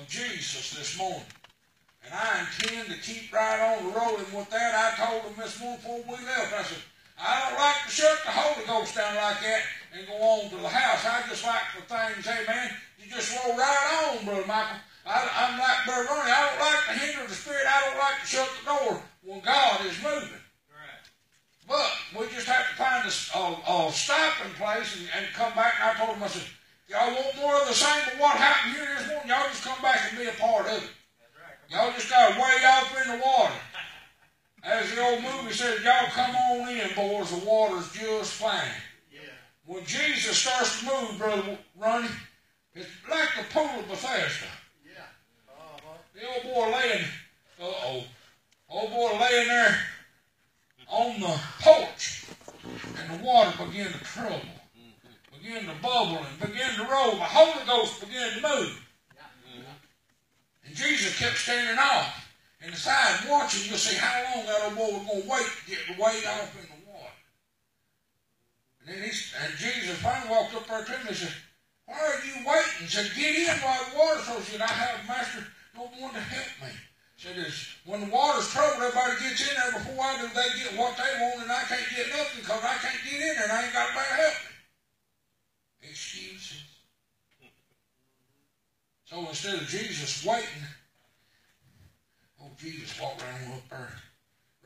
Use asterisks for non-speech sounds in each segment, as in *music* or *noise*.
of Jesus this morning. And I intend to keep right on. And with that, I told them this morning before we left, I said, I don't like to shut the Holy Ghost down like that and go on to the house. I just like for things, amen, you just roll right on, Brother Michael. I, am like Brother Ronnie. I don't like to hinder the Spirit. I don't like to shut the door when God is moving. But we just have to find a, a, a stopping place and, and, come back. And I told him, I said, y'all want more of the same but what happened here this morning? Y'all just come back and be a part of it. Y'all just got to wade off in the water. *laughs* As the old movie says, y'all come on in, boys. The water's just fine. Yeah. When Jesus starts to move, Brother Ronnie, it's like the pool of Bethesda. Yeah. Uh-huh. The old boy laying, uh-oh, old boy laying there on the porch, and the water began to trouble, began to bubble, and begin to roll. The Holy Ghost began to move. And Jesus kept standing off and the side watching. You'll see how long that old boy was going to wait to get way off in the water. And then he, and Jesus finally walked up there to him and said, Why are you waiting? He said, Get in while the water's so. He said, I have, Master, no one to help me. Said this, when the water's troubled, everybody gets in there before I do. They get what they want, and I can't get nothing because I can't get in there, and I ain't got nobody to help me. Excuses. So instead of Jesus waiting, oh Jesus walked around up there,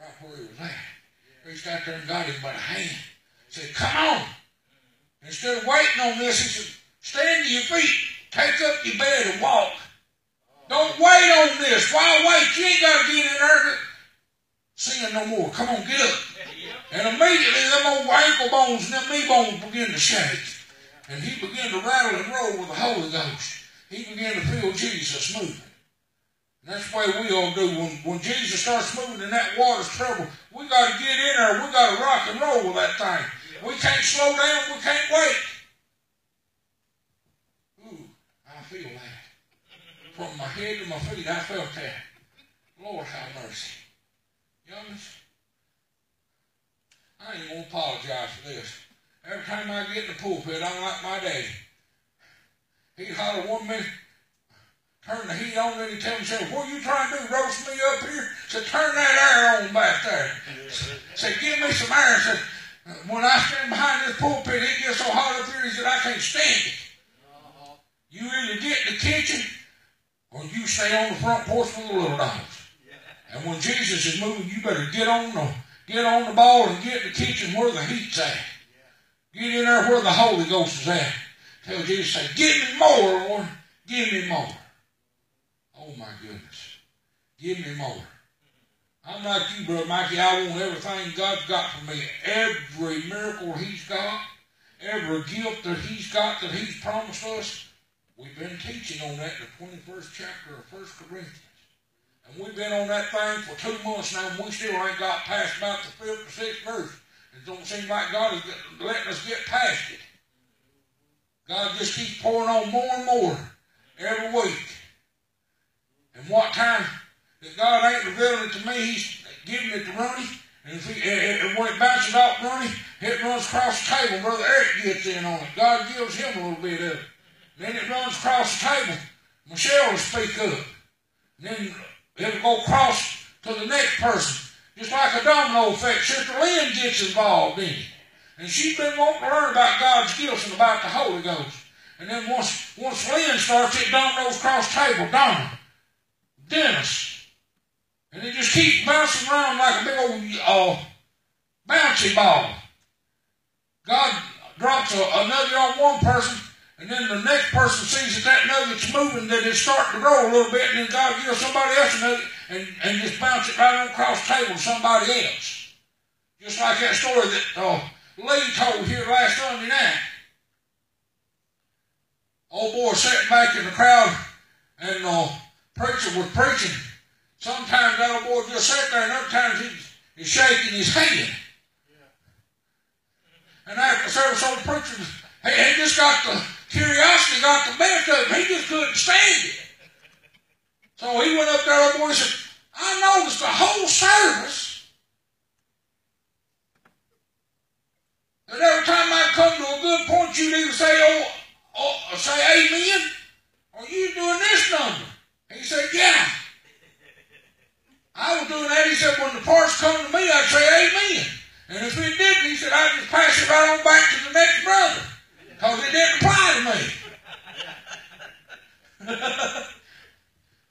right where he was at. Reached out there and got him by the hand. Said, "Come on." Instead of waiting on this, he said, "Stand to your feet, take up your bed, and walk." Don't wait on this. Why wait? You ain't got to get in there sin no more. Come on, get up. And immediately them old ankle bones and them knee bones begin to shake. And he began to rattle and roll with the Holy Ghost. He began to feel Jesus moving. And that's the way we all do. When, when Jesus starts moving and that water's trouble, we got to get in there. We got to rock and roll with that thing. We can't slow down. We can't wait. Ooh, I feel that. From my head to my feet, I felt that. Lord have mercy. Youngest, I ain't going to apologize for this. Every time I get in the pulpit, I'm like my daddy. He'd holler one minute, turn the heat on, then he'd tell me, say, what are you trying to do, roast me up here? Said, turn that air on back there. Said, give me some air. Said, when I stand behind this pulpit, it gets so hot up here, he said, I can't stand it. You either get in the kitchen or you stay on the front porch with the little dogs. And when Jesus is moving, you better get on the get on the ball and get in the kitchen where the heat's at. Get in there where the Holy Ghost is at. Tell Jesus, say, give me more, Lord. Give me more. Oh my goodness. Give me more. I'm like you, Brother Mikey. I want everything God's got for me. Every miracle He's got, every gift that He's got that He's promised us, We've been teaching on that in the 21st chapter of 1 Corinthians. And we've been on that thing for two months now, and we still ain't got past about the fifth or sixth verse. It don't seem like God is letting us get past it. God just keeps pouring on more and more every week. And what time that God ain't revealing it to me, He's giving it to Ronnie. And if he, when it bounces off Ronnie, it runs across the table. Brother Eric gets in on it. God gives him a little bit of it. Then it runs across the table. Michelle will speak up. And then it'll go across to the next person. Just like a domino effect. Sister Lynn gets involved in it. And she's been wanting to learn about God's gifts and about the Holy Ghost. And then once, once Lynn starts, it dominoes across table. Donna, Dennis. And it just keeps bouncing around like a big old uh, bouncy ball. God drops a, a nugget on one person, and then the next person sees that that nugget's moving, that it's starting to grow a little bit, and then God gives somebody else a nugget and, and just bounce it right on across the table to somebody else. Just like that story that uh, Lee told here last Sunday night. Old boy sitting back in the crowd, and uh, preacher was preaching. Sometimes that old boy just sat there, and other times he's, he's shaking his hand. And after service, old preacher, he, he just got the Curiosity got the best of him. He just couldn't stand it. So he went up there one morning and said, I noticed the whole service that every time I come to a good point, you'd either say, oh, oh say amen, or you doing this number. He said, yeah. I was doing that. He said, when the parts come to me, I'd say amen. And if he didn't, he said, I'd just pass it right on back to the next brother. Because it didn't apply to me. *laughs*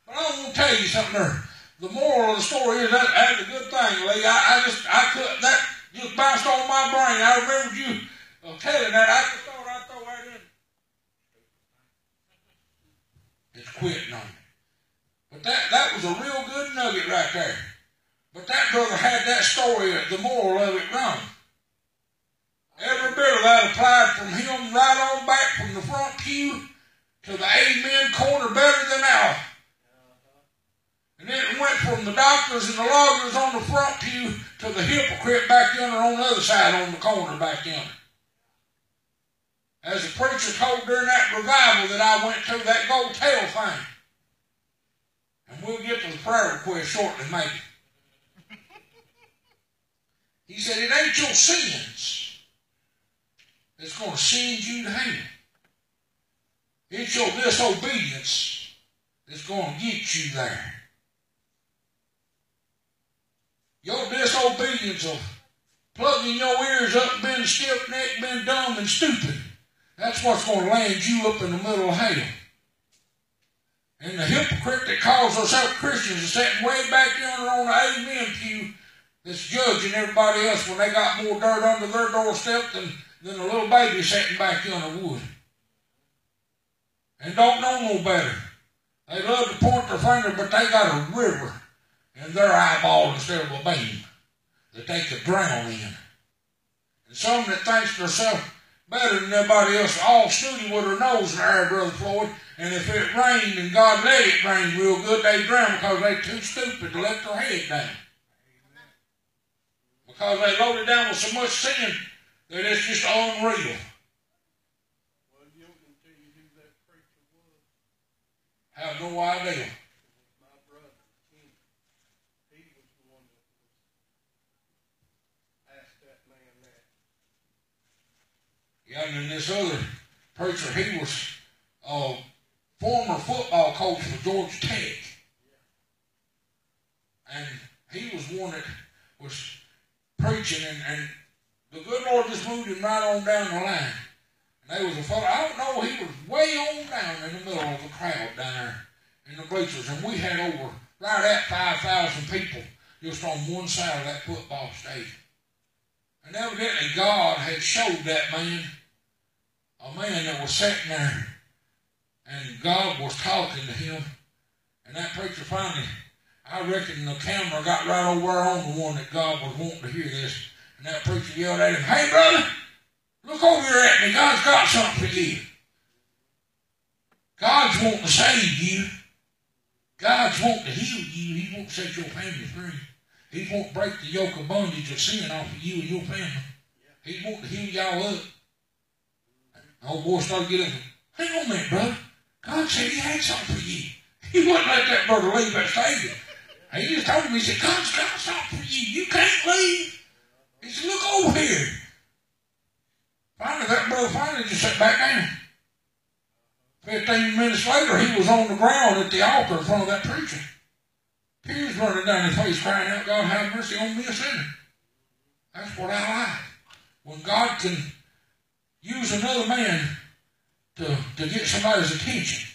but I want to tell you something there. The moral of the story is that that's a good thing, Lee. I, I just I could that just bounced on my brain. I remember you uh, telling that. I just thought I'd throw that in. It's quitting on me. But that that was a real good nugget right there. But that brother had that story, the moral of it wrong. Every bit of that applied from him right on back from the front pew to the amen corner better than now. And it went from the doctors and the lawyers on the front pew to the hypocrite back yonder on the other side on the corner back yonder. As the preacher told during that revival that I went to, that gold tail thing. And we'll get to the prayer request shortly, maybe. He said, it ain't your sins that's going to send you to hell. It's your disobedience that's going to get you there. Your disobedience of plugging your ears up, being stiff-necked, being dumb and stupid, that's what's going to land you up in the middle of hell. And the hypocrite that calls themselves Christians is sitting way back yonder on the amen pew that's judging everybody else when they got more dirt under their doorstep than, than a little baby sitting back yonder would and don't know no better. They love to point their finger, but they got a river in their eyeball instead of a beam that they could drown in. And some that thinks themselves better than everybody else, all snooty with their nose in their Brother Floyd, and if it rained and God let it rain real good, they drown because they too stupid to let their head down. Because they loaded down with so much sin that it's just unreal. have no idea. Yeah, and then this other preacher, he was a former football coach for Georgia Tech. And he was one that was preaching, and, and the good Lord just moved him right on down the line. And there was a fellow, I don't know, he was way on down in the middle of the crowd down there in the bleachers. And we had over right at 5,000 people just on one side of that football stadium. And evidently God had showed that man, a man that was sitting there, and God was talking to him. And that preacher finally, I reckon the camera got right over on the one that God was wanting to hear this. And that preacher yelled at him, Hey, brother, Look over here at me. God's got something for you. God's wanting to save you. God's wanting to heal you. He won't set your family free. He won't break the yoke of bondage of sin off of you and your family. He wants to heal y'all up. The old boy started getting, hang on minute, brother. God said he had something for you. He wouldn't let that brother leave that stadium. He just told him, he said, God's got something for you. You can't leave. He said, look over here. Finally, that brother finally just sat back down. Fifteen minutes later, he was on the ground at the altar in front of that preacher. Tears running down his face, crying out, God, have mercy on me, a sinner. That's what I like. When God can use another man to, to get somebody's attention.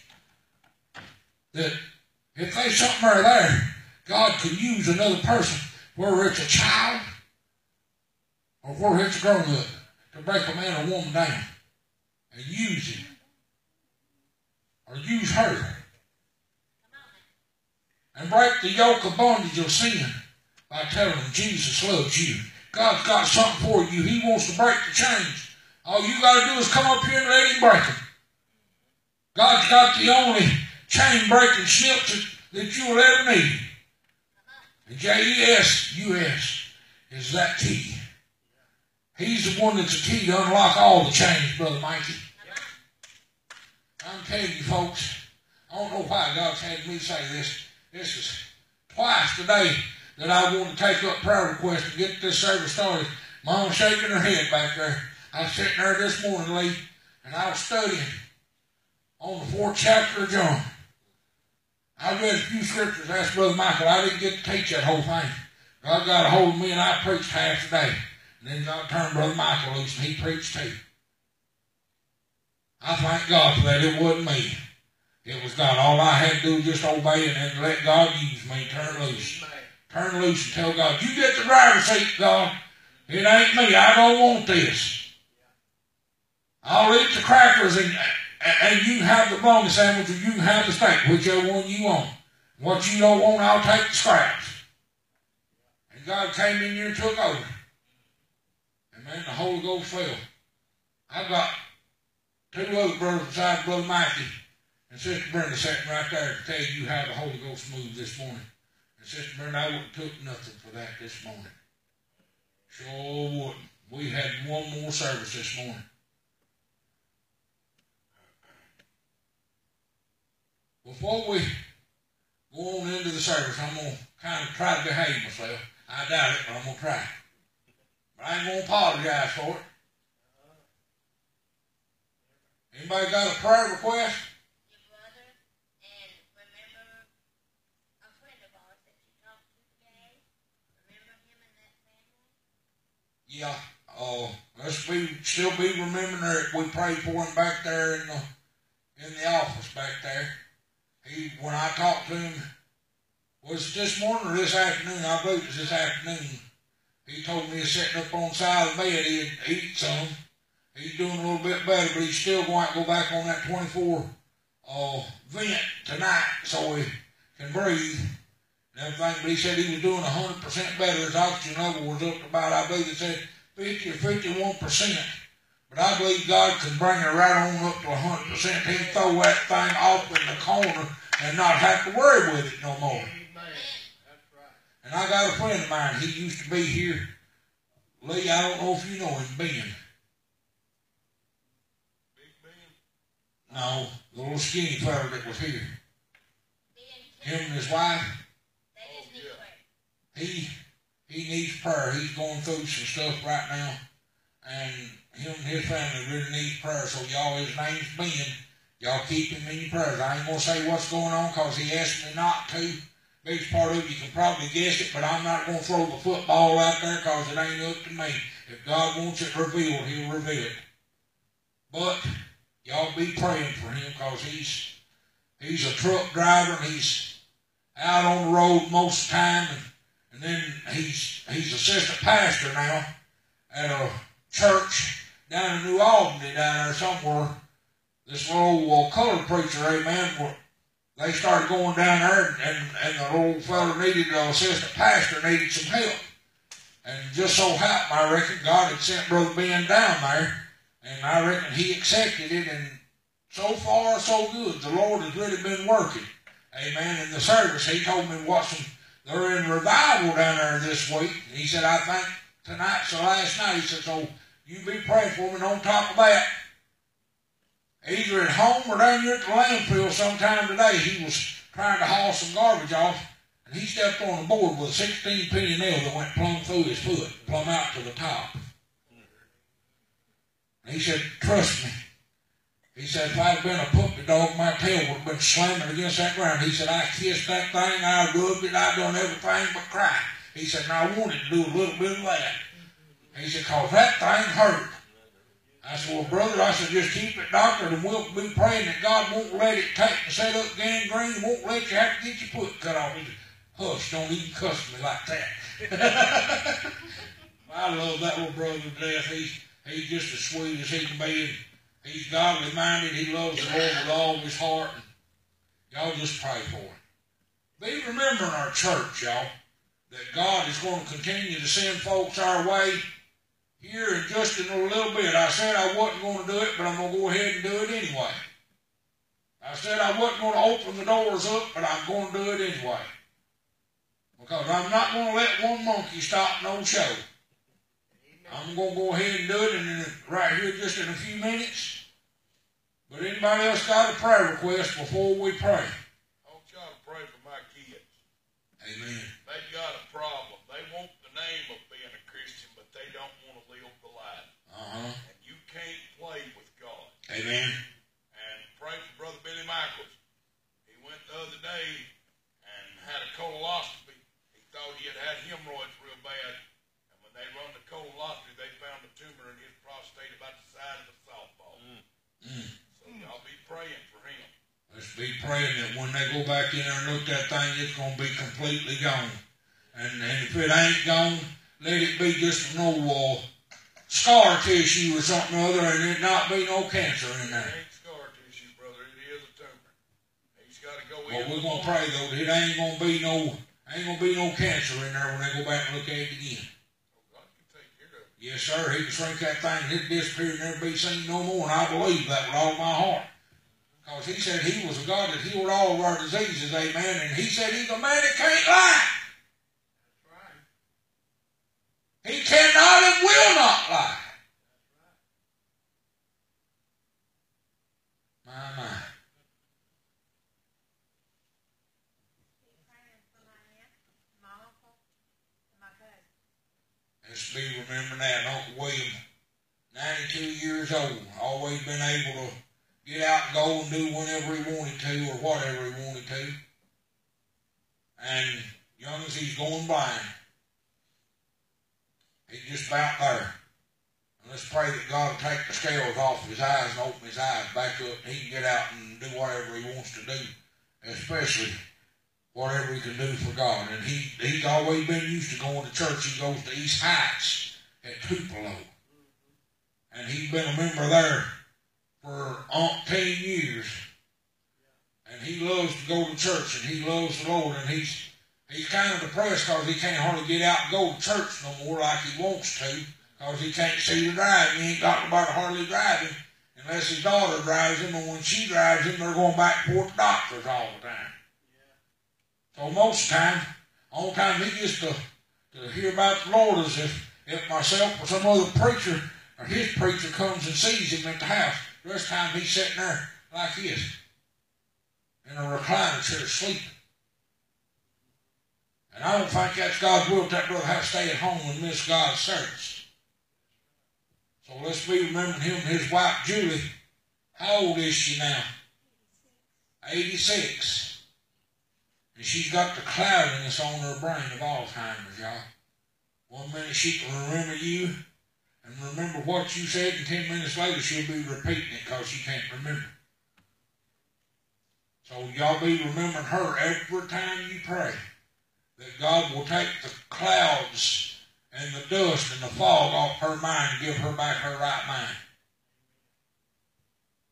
That if there's something right there, God can use another person, whether it's a child or whether it's a grown up to break a man or woman down and use him or use her and break the yoke of bondage of sin by telling them Jesus loves you. God's got something for you. He wants to break the chains. All you got to do is come up here and let him break them. God's got the only chain breaking snip that you will ever need. And J-E-S-U-S is that key. He's the one that's the key to unlock all the chains, Brother Mikey. I'm telling you, folks, I don't know why God's had me say this. This is twice today that I want to take up prayer requests to get this service started. Mom shaking her head back there. I was sitting there this morning, Lee, and I was studying on the fourth chapter of John. I read a few scriptures. Asked Brother Michael. I didn't get to teach that whole thing. God got a hold of me, and I preached half the day. And then God turned Brother Michael loose and he preached too. I thank God for that. It wasn't me. It was God. All I had to do was just obey and then let God use me, turn loose. Turn loose and tell God, you get the driver's seat, God. It ain't me. I don't want this. I'll eat the crackers and, and you have the bologna sandwich or you have the steak, whichever one you want. What you don't want, I'll take the scraps. And God came in here and took over. And man, the Holy Ghost fell. I got two other brothers besides Brother Mikey and Sister Brenda sitting right there to tell you how the Holy Ghost moved this morning. And Sister Brenda, I wouldn't took nothing for that this morning. Sure wouldn't. We had one more service this morning. Before we go on into the service, I'm going to kind of try to behave myself. I doubt it, but I'm going to try. But I ain't going to apologize for it. Anybody got a prayer request? Yeah. Uh, let's be still be remembering that we prayed for him back there in the in the office back there. He when I talked to him was this morning or this afternoon, I believe it was this afternoon. He told me he's sitting up on the side of the bed, he'd eat some. He's doing a little bit better, but he's still going to go back on that 24 uh, vent tonight so he can breathe and everything. But he said he was doing 100% better. His oxygen level was up to about, I believe it said 50 or 51%. But I believe God can bring it right on up to 100%. He can throw that thing off in the corner and not have to worry with it no more. That's right. And I got a friend of mine. He used to be here. Lee, I don't know if you know him, Ben. Big Ben? No, the little skinny fella that was here. Him and his wife. Oh, yeah. He he needs prayer. He's going through some stuff right now, and him and his family really needs prayer. So y'all, his name's Ben. Y'all keep him in your prayers. I ain't gonna say what's going on because he asked me not to. Biggest part of it, you can probably guess it, but I'm not gonna throw the football out there because it ain't up to me. If God wants it revealed, He'll reveal it. But y'all be praying for him because he's he's a truck driver and he's out on the road most of the time and and then he's he's assistant pastor now at a church down in New Albany down there somewhere. This little uh, colored preacher, amen, they started going down there and, and, and the old fellow needed an assistant pastor, needed some help. And just so happened, I reckon God had sent Brother Ben down there, and I reckon he accepted it, and so far so good. The Lord has really been working. Amen. In the service, he told me what some they're in revival down there this week. And he said, I think tonight's the last night. He said, so you be praying for me. Don't talk about either at home or down here at the landfill sometime today. He was trying to haul some garbage off, and he stepped on a board with a 16 penny nail that went plumb through his foot, plumb out to the top. And he said, trust me, he said, if I'd been a puppy dog, my tail would have been slamming against that ground. He said, I kissed that thing, I rubbed it, I done everything but cry. He said, and I wanted to do a little bit of that. He said, cause that thing hurt. I said, well, brother, I said, just keep it doctored and we'll be praying that God won't let it take and set up gangrene, won't let you have to get your foot cut off. He said, hush, don't even cuss me like that. *laughs* I love that little brother to death. He's, he's just as sweet as he can be. He's godly minded. He loves the Lord with all his heart. Y'all just pray for him. Be remembering our church, y'all, that God is going to continue to send folks our way here in just in a little bit. I said I wasn't going to do it, but I'm going to go ahead and do it anyway. I said I wasn't going to open the doors up, but I'm going to do it anyway. Because I'm not going to let one monkey stop no show. I'm going to go ahead and do it in, right here just in a few minutes. But anybody else got a prayer request before we pray? I want y'all to pray for my kids. Amen. They got a problem. They want the name of being a Christian, but they don't want to live the life. Uh-huh. And you can't play with God. Amen. And pray for Brother Billy Michaels. He went the other day and had a coloscopy. He thought he had had hemorrhoids real bad And when they run the coloscopy, they found a tumor in his prostate about the size of a softball. Mm. So y'all be praying for him. Let's be praying that when they go back in there and look at that thing, it's going to be completely gone. And, and if it ain't gone, let it be just an old uh, scar tissue or something or other, and it not be no cancer in there. It ain't scar tissue, brother. It is a tumor. He's got to go Well, in. we're gonna pray though that it ain't gonna be no ain't gonna be no cancer in there when they go back and look at it again. Oh, God can take care of it. Yes, sir. He can shrink that thing and it'd disappear and never be seen no more. And I believe that with all my heart. Because he said he was a God that healed all of our diseases, amen. And he said he's a man that can't lie. That's right. He cannot and will not lie. My, my. Let's be remembering that. Uncle William, 92 years old, always been able to get out and go and do whenever he wanted to or whatever he wanted to. And young as he's going blind, he's just about there. And let's pray that God will take the scales off his eyes and open his eyes back up and he can get out and do whatever he wants to do, especially whatever he can do for God. And he he's always been used to going to church. He goes to East Heights at Tupelo. And he's been a member there for uh, umpteen years. And he loves to go to church and he loves the Lord and he's he's kind of depressed because he can't hardly get out and go to church no more like he wants to because he can't see to drive. He ain't talking about hardly driving unless his daughter drives him and when she drives him they're going back and forth to doctors all the time. So most of the time, only time he gets to, to hear about the Lord is if, if myself or some other preacher or his preacher comes and sees him at the house. The rest of the time he's sitting there like this in a recliner chair sleeping. And I don't think that's God's will that brother has to stay at home and miss God's service. So let's be remembering him and his wife Julie. How old is she now? 86. And she's got the cloudiness on her brain of Alzheimer's, y'all. One minute she can remember you and remember what you said, and ten minutes later she'll be repeating it because she can't remember. So y'all be remembering her every time you pray that God will take the clouds and the dust and the fog off her mind and give her back her right mind.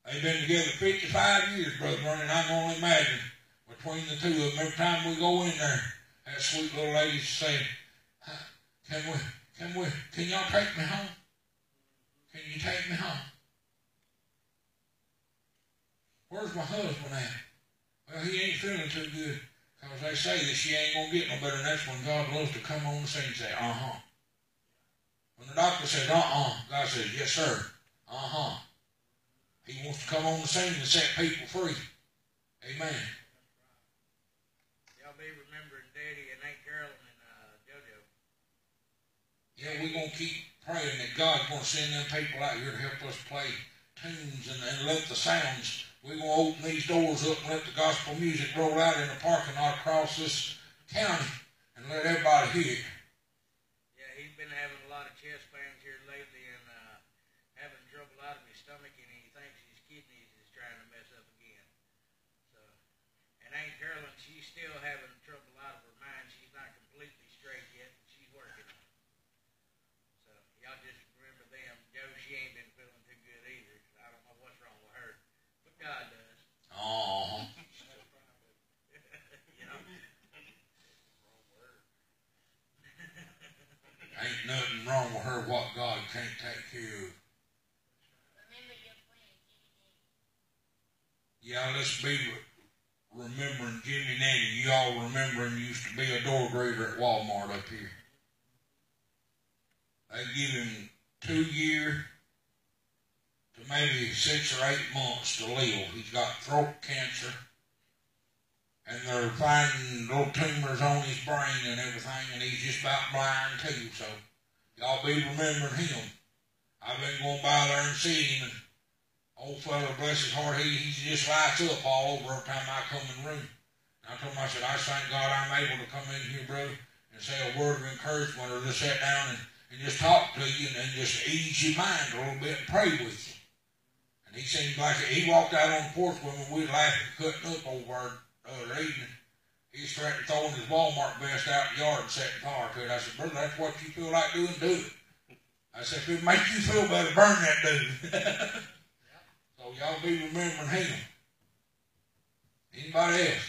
They've been together 55 years, Brother Vernon. I can only imagine between the two of them, every time we go in there, that sweet little lady's saying, can we, can we, can y'all take me home? Can you take me home? Where's my husband at? Well, he ain't feeling too good. Because they say that she ain't going to get no better, and that's when God loves to come on the scene and say, uh-huh. When the doctor says, uh-uh, God says, yes, sir, uh-huh. He wants to come on the scene and set people free. Amen. Y'all be remembering Daddy and Aunt Carolyn and uh, JoJo. Yeah, we're going to keep praying that God's going to send them people out here to help us play tunes and, and let the sounds. We're going to open these doors up and let the gospel music roll out in the parking lot across this county and let everybody hear it. Yeah, he's been having a lot of chest pains here lately and uh, having trouble out of his stomach, and he thinks his kidneys is trying to mess up again. So, and Aunt Carolyn, she's still having trouble out of her mind. She's not completely straight yet. but She's working on it. So, y'all just remember them. Joe, she ain't been feeling too good either. I don't know what's wrong with her, but God does. Oh, you know. ain't nothing wrong with her what God can't take care of. Remember your friend, Let's be remembering Jimmy Nanny. You all remember him used to be a door greeter at Walmart up here. They give him two year to maybe six or eight months to live. He's got throat cancer. And they're finding little tumors on his brain and everything, and he's just about blind too. So y'all be remembering him. I've been going by there and seeing him, old fella, bless his heart, he, he just lights up all over every time I come in the room. And I told him, I said, I thank God I'm able to come in here, brother, and say a word of encouragement or just sit down and, and just talk to you and, and just ease your mind a little bit and pray with you. And he seemed like he walked out on the porch when we were laughing, cutting up over our other evening. He started throwing his Walmart vest out in the yard and setting fire to it. I said, brother, that's what you feel like doing, do it. I said, if it makes you feel better, burn that dude. *laughs* so y'all be remembering him. Anybody else?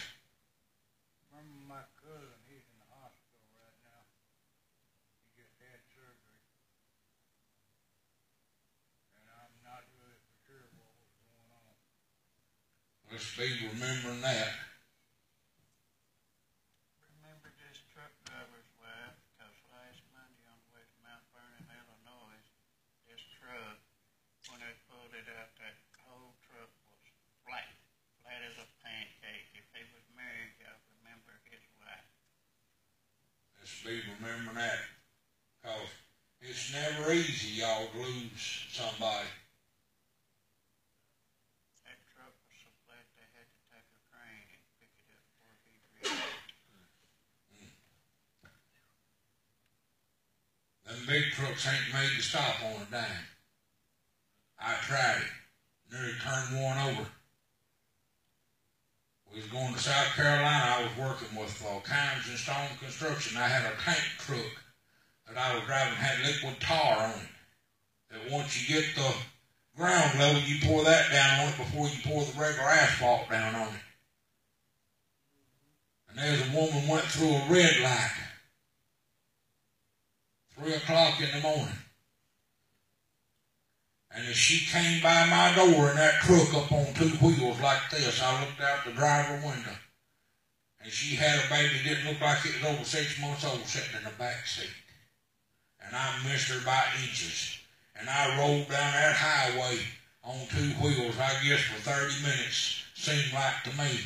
Remember my cousin, he's in the hospital right now. He just had surgery. And I'm not really sure what was going on. Let's be remembering that. Remember this truck driver's wife, because last Monday on the way to Mount Vernon, Illinois, this truck, when they pulled it out, that whole truck was flat, flat as a pancake. If he was married, y'all remember his wife. Let's be remembering that. Because it's never easy, y'all, to lose somebody. That truck was so flat they had to take a crane and pick it up before he reached. Them big trucks ain't made to stop on a dime. I tried it. Nearly turned one over. We was going to South Carolina. I was working with uh, Kimes and Stone Construction. I had a tank truck that I was driving had liquid tar on it. That once you get the ground level, you pour that down on it before you pour the regular asphalt down on it. And there's a woman went through a red light. Three o'clock in the morning. And as she came by my door in that truck up on two wheels like this, I looked out the driver window. And she had a baby that didn't look like it was over six months old sitting in the back seat. And I missed her by inches. And I rolled down that highway on two wheels, I guess for 30 minutes, seemed like to me.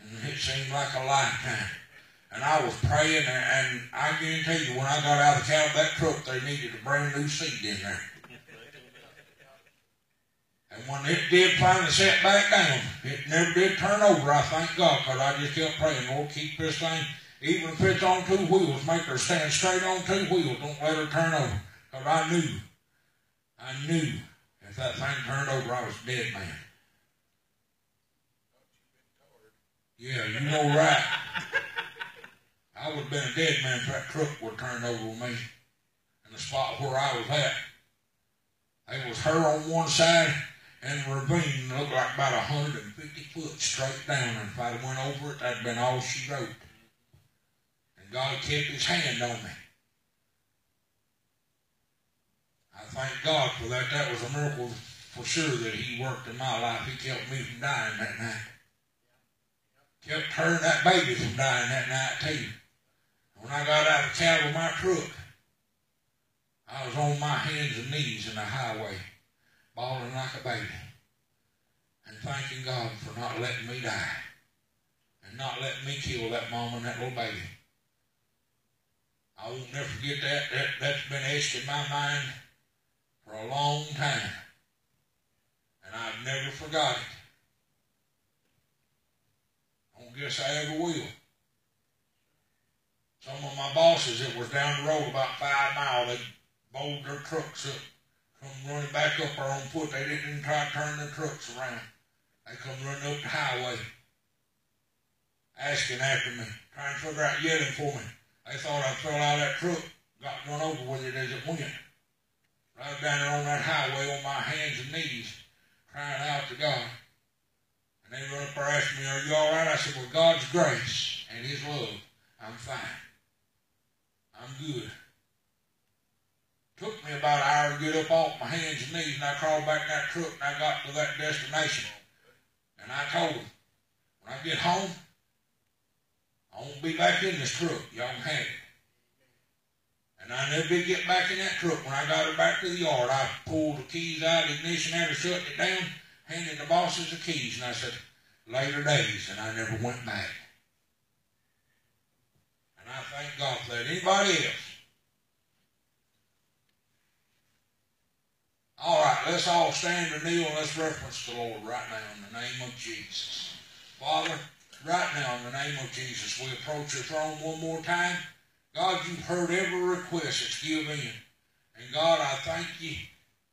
And it seemed like a lifetime. And I was praying, and, and I guarantee you, when I got out of the cab of that truck, they needed a brand new seat in there. And when it did finally set back down, it never did turn over, I thank God, because I just kept praying, Lord, keep this thing, even if it's on two wheels, make her stand straight on two wheels, don't let her turn over. Because I knew, I knew if that thing turned over, I was a dead man. Yeah, you know right. *laughs* I would have been a dead man if that truck would have turned over with me in the spot where I was at. It was her on one side and the ravine looked like about 150 foot straight down. And if I'd have went over it, that'd been all she wrote. God kept his hand on me. I thank God for that. That was a miracle for sure that he worked in my life. He kept me from dying that night. Kept her and that baby from dying that night too. When I got out of the cab of my truck, I was on my hands and knees in the highway, bawling like a baby, and thanking God for not letting me die, and not letting me kill that mama and that little baby. I won't never forget that. that that's been etched in my mind for a long time, and I've never forgot it. I don't guess I ever will. Some of my bosses that was down the road about five miles, they bowled their trucks up, come running back up there on foot. They didn't even try to turn their trucks around. They come running up the highway, asking after me, trying to figure out yelling for me. They thought I fell out that truck, got run over with it as it went. Right down there on that highway on my hands and knees, crying out to God. And they run up there asking me, are you all right? I said, well, God's grace and his love, I'm fine. I'm good. Took me about an hour to get up off my hands and knees, and I crawled back in that truck, and I got to that destination. And I told them, when I get home, I won't be back in this truck. Y'all can have it. And I never did get back in that truck. When I got her back to the yard, I pulled the keys out of the ignition and shut it down, handed the bosses the keys, and I said, later days, and I never went back. And I thank God for that. Anybody else? All right, let's all stand and kneel and let's reference the Lord right now in the name of Jesus. Father, right now in the name of Jesus, we approach your throne one more time. God, you've heard every request that's given in. And God, I thank you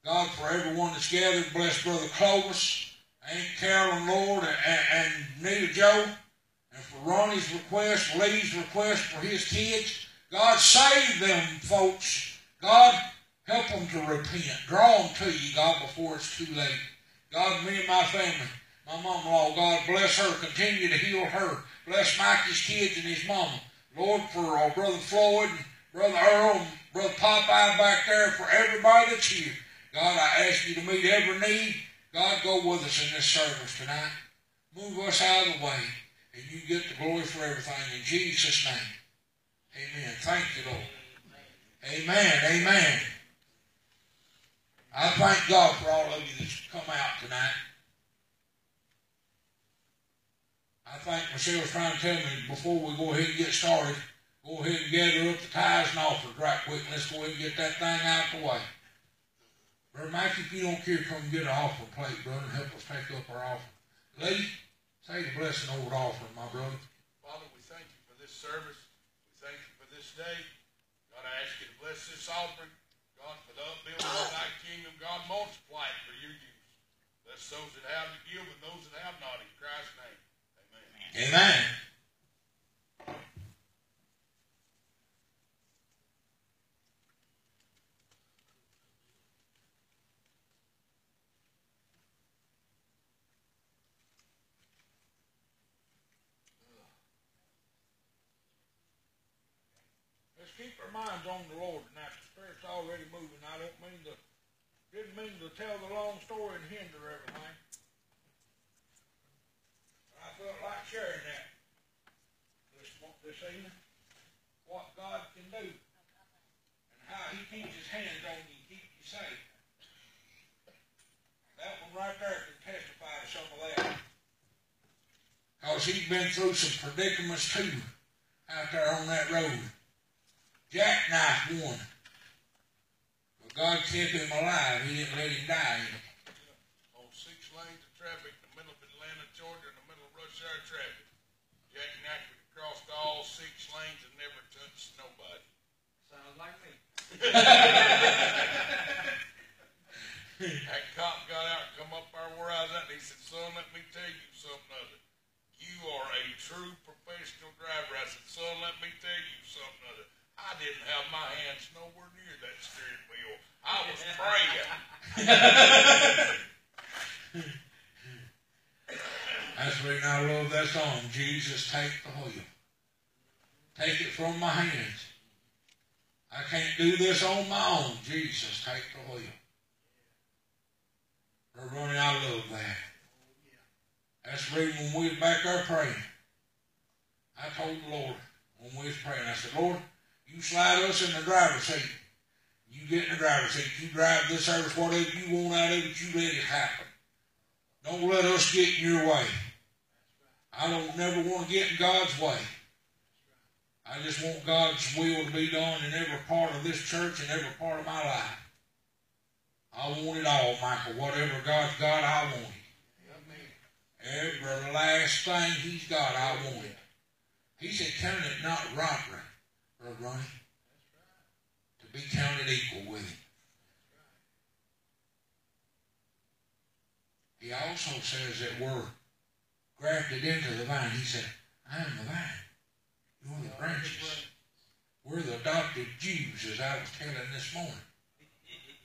God, for everyone that's gathered. Bless Brother Clovis, Aunt Carolyn, Lord, and, and Nita Joe. And for Ronnie's request, Lee's request for his kids. God, save them, folks. God, help them to repent. Draw them to you, God, before it's too late. God, me and my family, my mom-in-law, God, bless her. Continue to heal her. Bless Mikey's kids and his mama. Lord, for our brother Floyd, brother Earl, brother Popeye back there, for everybody that's here. God, I ask you to meet every need. God, go with us in this service tonight. Move us out of the way, and you get the glory for everything. In Jesus' name. Amen. Thank you, Lord. Amen. Amen. I thank God for all of you that's come out tonight. I think Michelle's trying to tell me before we go ahead and get started, go ahead and gather up the tithes and offers right quick. Let's go ahead and get that thing out the way. Brother Mike, if you don't care, come get an offering plate, brother, and help us take up our offering. Lee, say the blessing over the offering, my brother. Father, we thank you for this service. We thank you for this day. God, I ask you to bless this offering. God, for the upbuilding of thy kingdom, God, multiply it for your use. Bless those that have to give and those that have not. In Christ's name, amen. Keep our minds on the Lord tonight. The Spirit's already moving. I don't mean to, didn't mean to tell the long story and hinder everything. Felt like sharing that this, this evening. What God can do. And how he keeps his hands on you and keeps you safe. That one right there can testify to some of that. Because he's been through some predicaments too out there on that road. Jackknife one. But God kept him alive. He didn't let him die. On six lanes of traffic in the middle of Atlanta, Georgia, in the middle of rush hour traffic. Jack Knackford crossed all six lanes and never touched nobody. Sounds like me. That cop got out and come up there where I was at, and he said, son, let me tell you something other. You are a true professional driver. I said, son, let me tell you something other. I didn't have my hands nowhere near that steering wheel. I was praying. That's the reason I love that song. Jesus, take the wheel. Take it from my hands. I can't do this on my own. Jesus, take the wheel. Brother Ronnie, I love that. That's the reason when we back there praying, I told the Lord when we was praying, I said, Lord, you slide us in the driver's seat. You get in the driver's seat. You drive this service, whatever you want out of it, you let it happen. Don't let us get in your way. I don't never want to get in God's way. I just want God's will to be done in every part of this church and every part of my life. I want it all, Michael. Whatever God's got, I want it. Every last thing He's got, I want it. He said, count it not robbery, Brother Ronnie, to be counted equal with Him. He also says that we're grafted into the vine. He said, I am the vine. You're the branches. We're the adopted Jews, as I was telling this morning.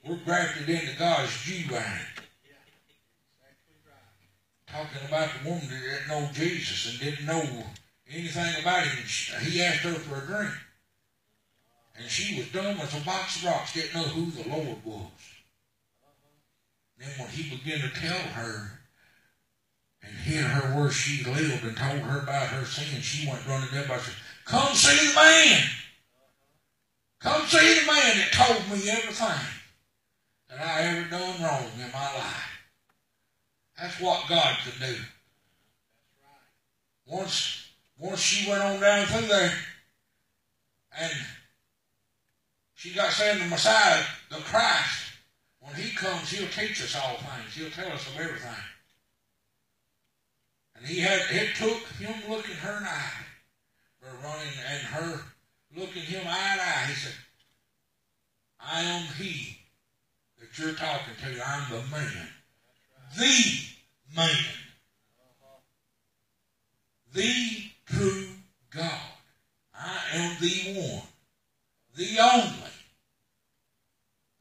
We're grafted into God's Jew vine. Talking about the woman that didn't know Jesus and didn't know anything about him. He asked her for a drink. And she was dumb as a box of rocks, didn't know who the Lord was. Then when he began to tell her and hid her where she lived and told her about her sin, she went running up and said, Come see the man. Come see the man that told me everything that I ever done wrong in my life. That's what God can do. Once, once she went on down through there and she got saying the Messiah, the Christ, when he comes, he'll teach us all things. He'll tell us of everything. And he had it took him looking her in the eye, or running and her looking him eye to eye. He said, I am he that you're talking to. I'm the man. The man. The true God. I am the one. The only.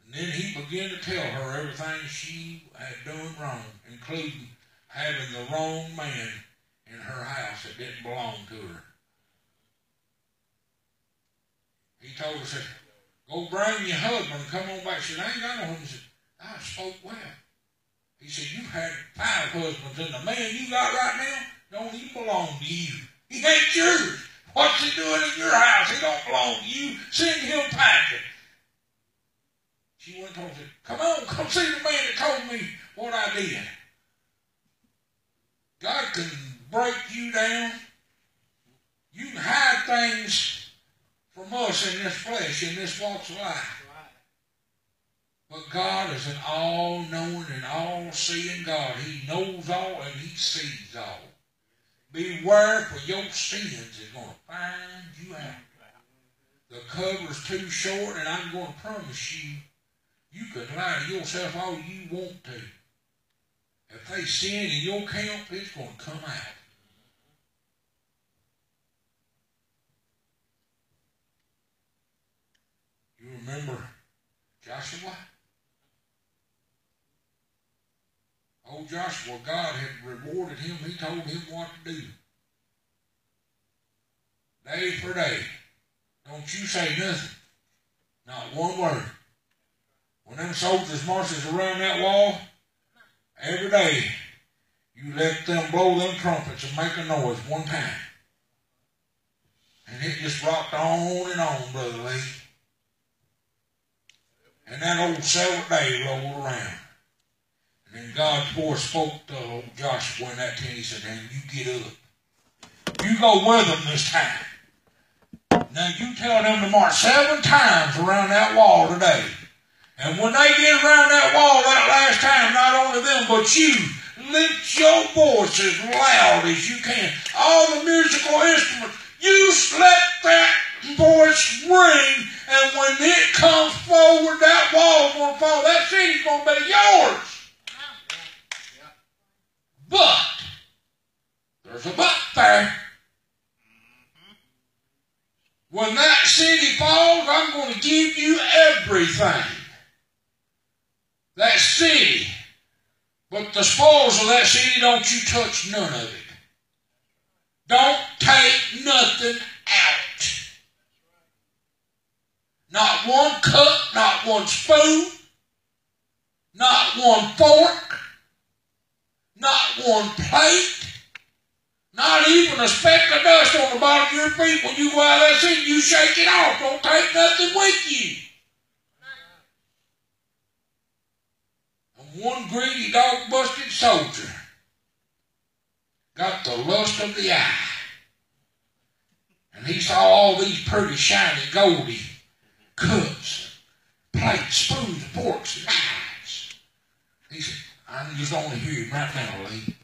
And then he began to tell her everything she had done wrong, including having the wrong man in her house that didn't belong to her. He told her, said, Go bring your husband and come on back. She said, I ain't got no husband. I spoke well. He said, You've had five husbands, and the man you got right now don't even belong to you. He ain't yours. What's he doing in your house? He don't belong to you. Send him packing. She went and said, Come on, come see the man that told me what I did. God can break you down. You can hide things from us in this flesh, in this walk of life. But God is an all knowing and all seeing God. He knows all and He sees all. Beware, for your sins is going to find you out. The cover's too short, and I'm going to promise you, you can lie to yourself all you want to. If they sin in your camp, it's going to come out. You remember Joshua? Oh, Joshua, God had rewarded him. He told him what to do. Day for day. Don't you say nothing. Not one word. When them soldiers marches around that wall, every day, you let them blow them trumpets and make a noise one time. And it just rocked on and on, Brother Lee. And that old seventh day rolled around. And then God's voice spoke to old Joshua in that tent. He said, Now you get up. You go with them this time. Now you tell them to march seven times around that wall today. And when they get around that wall that last time, not only them, but you, lift your voice as loud as you can. All the musical instruments, you let that voice ring, and when it comes forward, that wall's going to fall. That city's going to be yours. But, there's a but there. When that city falls, I'm going to give you everything. That city. But the spoils of that city, don't you touch none of it. Don't take nothing out. Not one cup, not one spoon, not one fork, not one plate, not even a speck of dust on the bottom of your feet when you go out of that. You shake it off. Don't take nothing with you. And one greedy dog busted soldier got the lust of the eye. And he saw all these pretty, shiny, goldy cups, plates, spoons, forks, knives. He said, I'm just only here right now, Lee.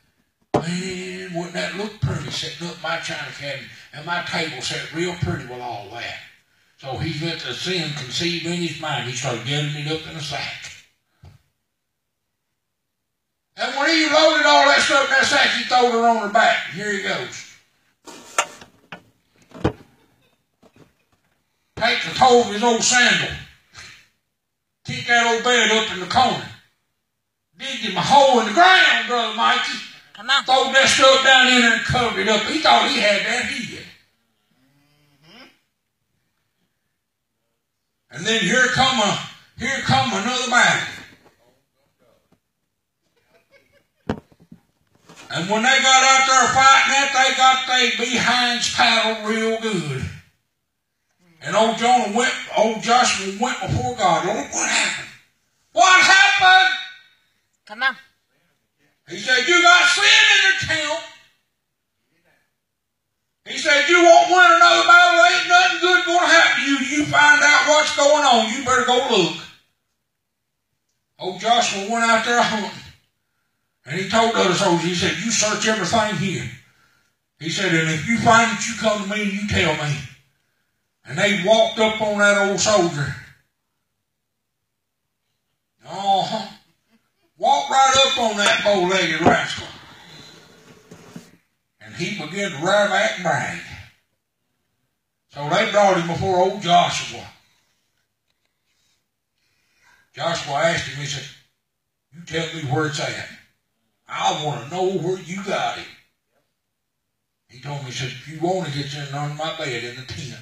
Man, wouldn't that look pretty sitting up my china cabinet and my table set real pretty with all that. So he let the sin conceive in his mind. He started getting it up in a sack. And when he loaded all that stuff in that sack, he throwed her on her back. Here he goes. Take the toe of his old sandal. Kick that old bed up in the corner. Dig him a hole in the ground, Brother Mikey. Come on. Throw that stuff down in there and covered it up. He thought he had that hid. Mm-hmm. And then here come a here come another battle. And when they got out there fighting that, they got their behinds paddled real good. And old Jonah went, old Joshua went before God. Lord, what happened? What happened? Come on. He said, You got sin in your camp. He said, You won't win another battle. Ain't nothing good going to happen to you. You find out what's going on. You better go look. Old Joshua went out there *laughs* hunting. And he told the other soldiers, he said, You search everything here. He said, And if you find it, you come to me and you tell me. And they walked up on that old soldier. Uh-huh. Walked right up on that bow-legged rascal. And he began to rear back and brag. So they brought him before old Joshua. Joshua asked him, he said, You tell me where it's at. I want to know where you got it. He told me, he said, if you want it, it's in under my bed in the tent.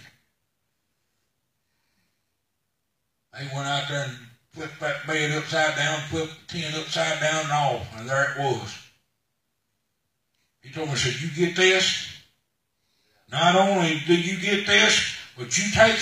They went out there and flipped that bed upside down, flipped the tent upside down and all, and there it was. He told me, he said, you get this? Not only do you get this, but you take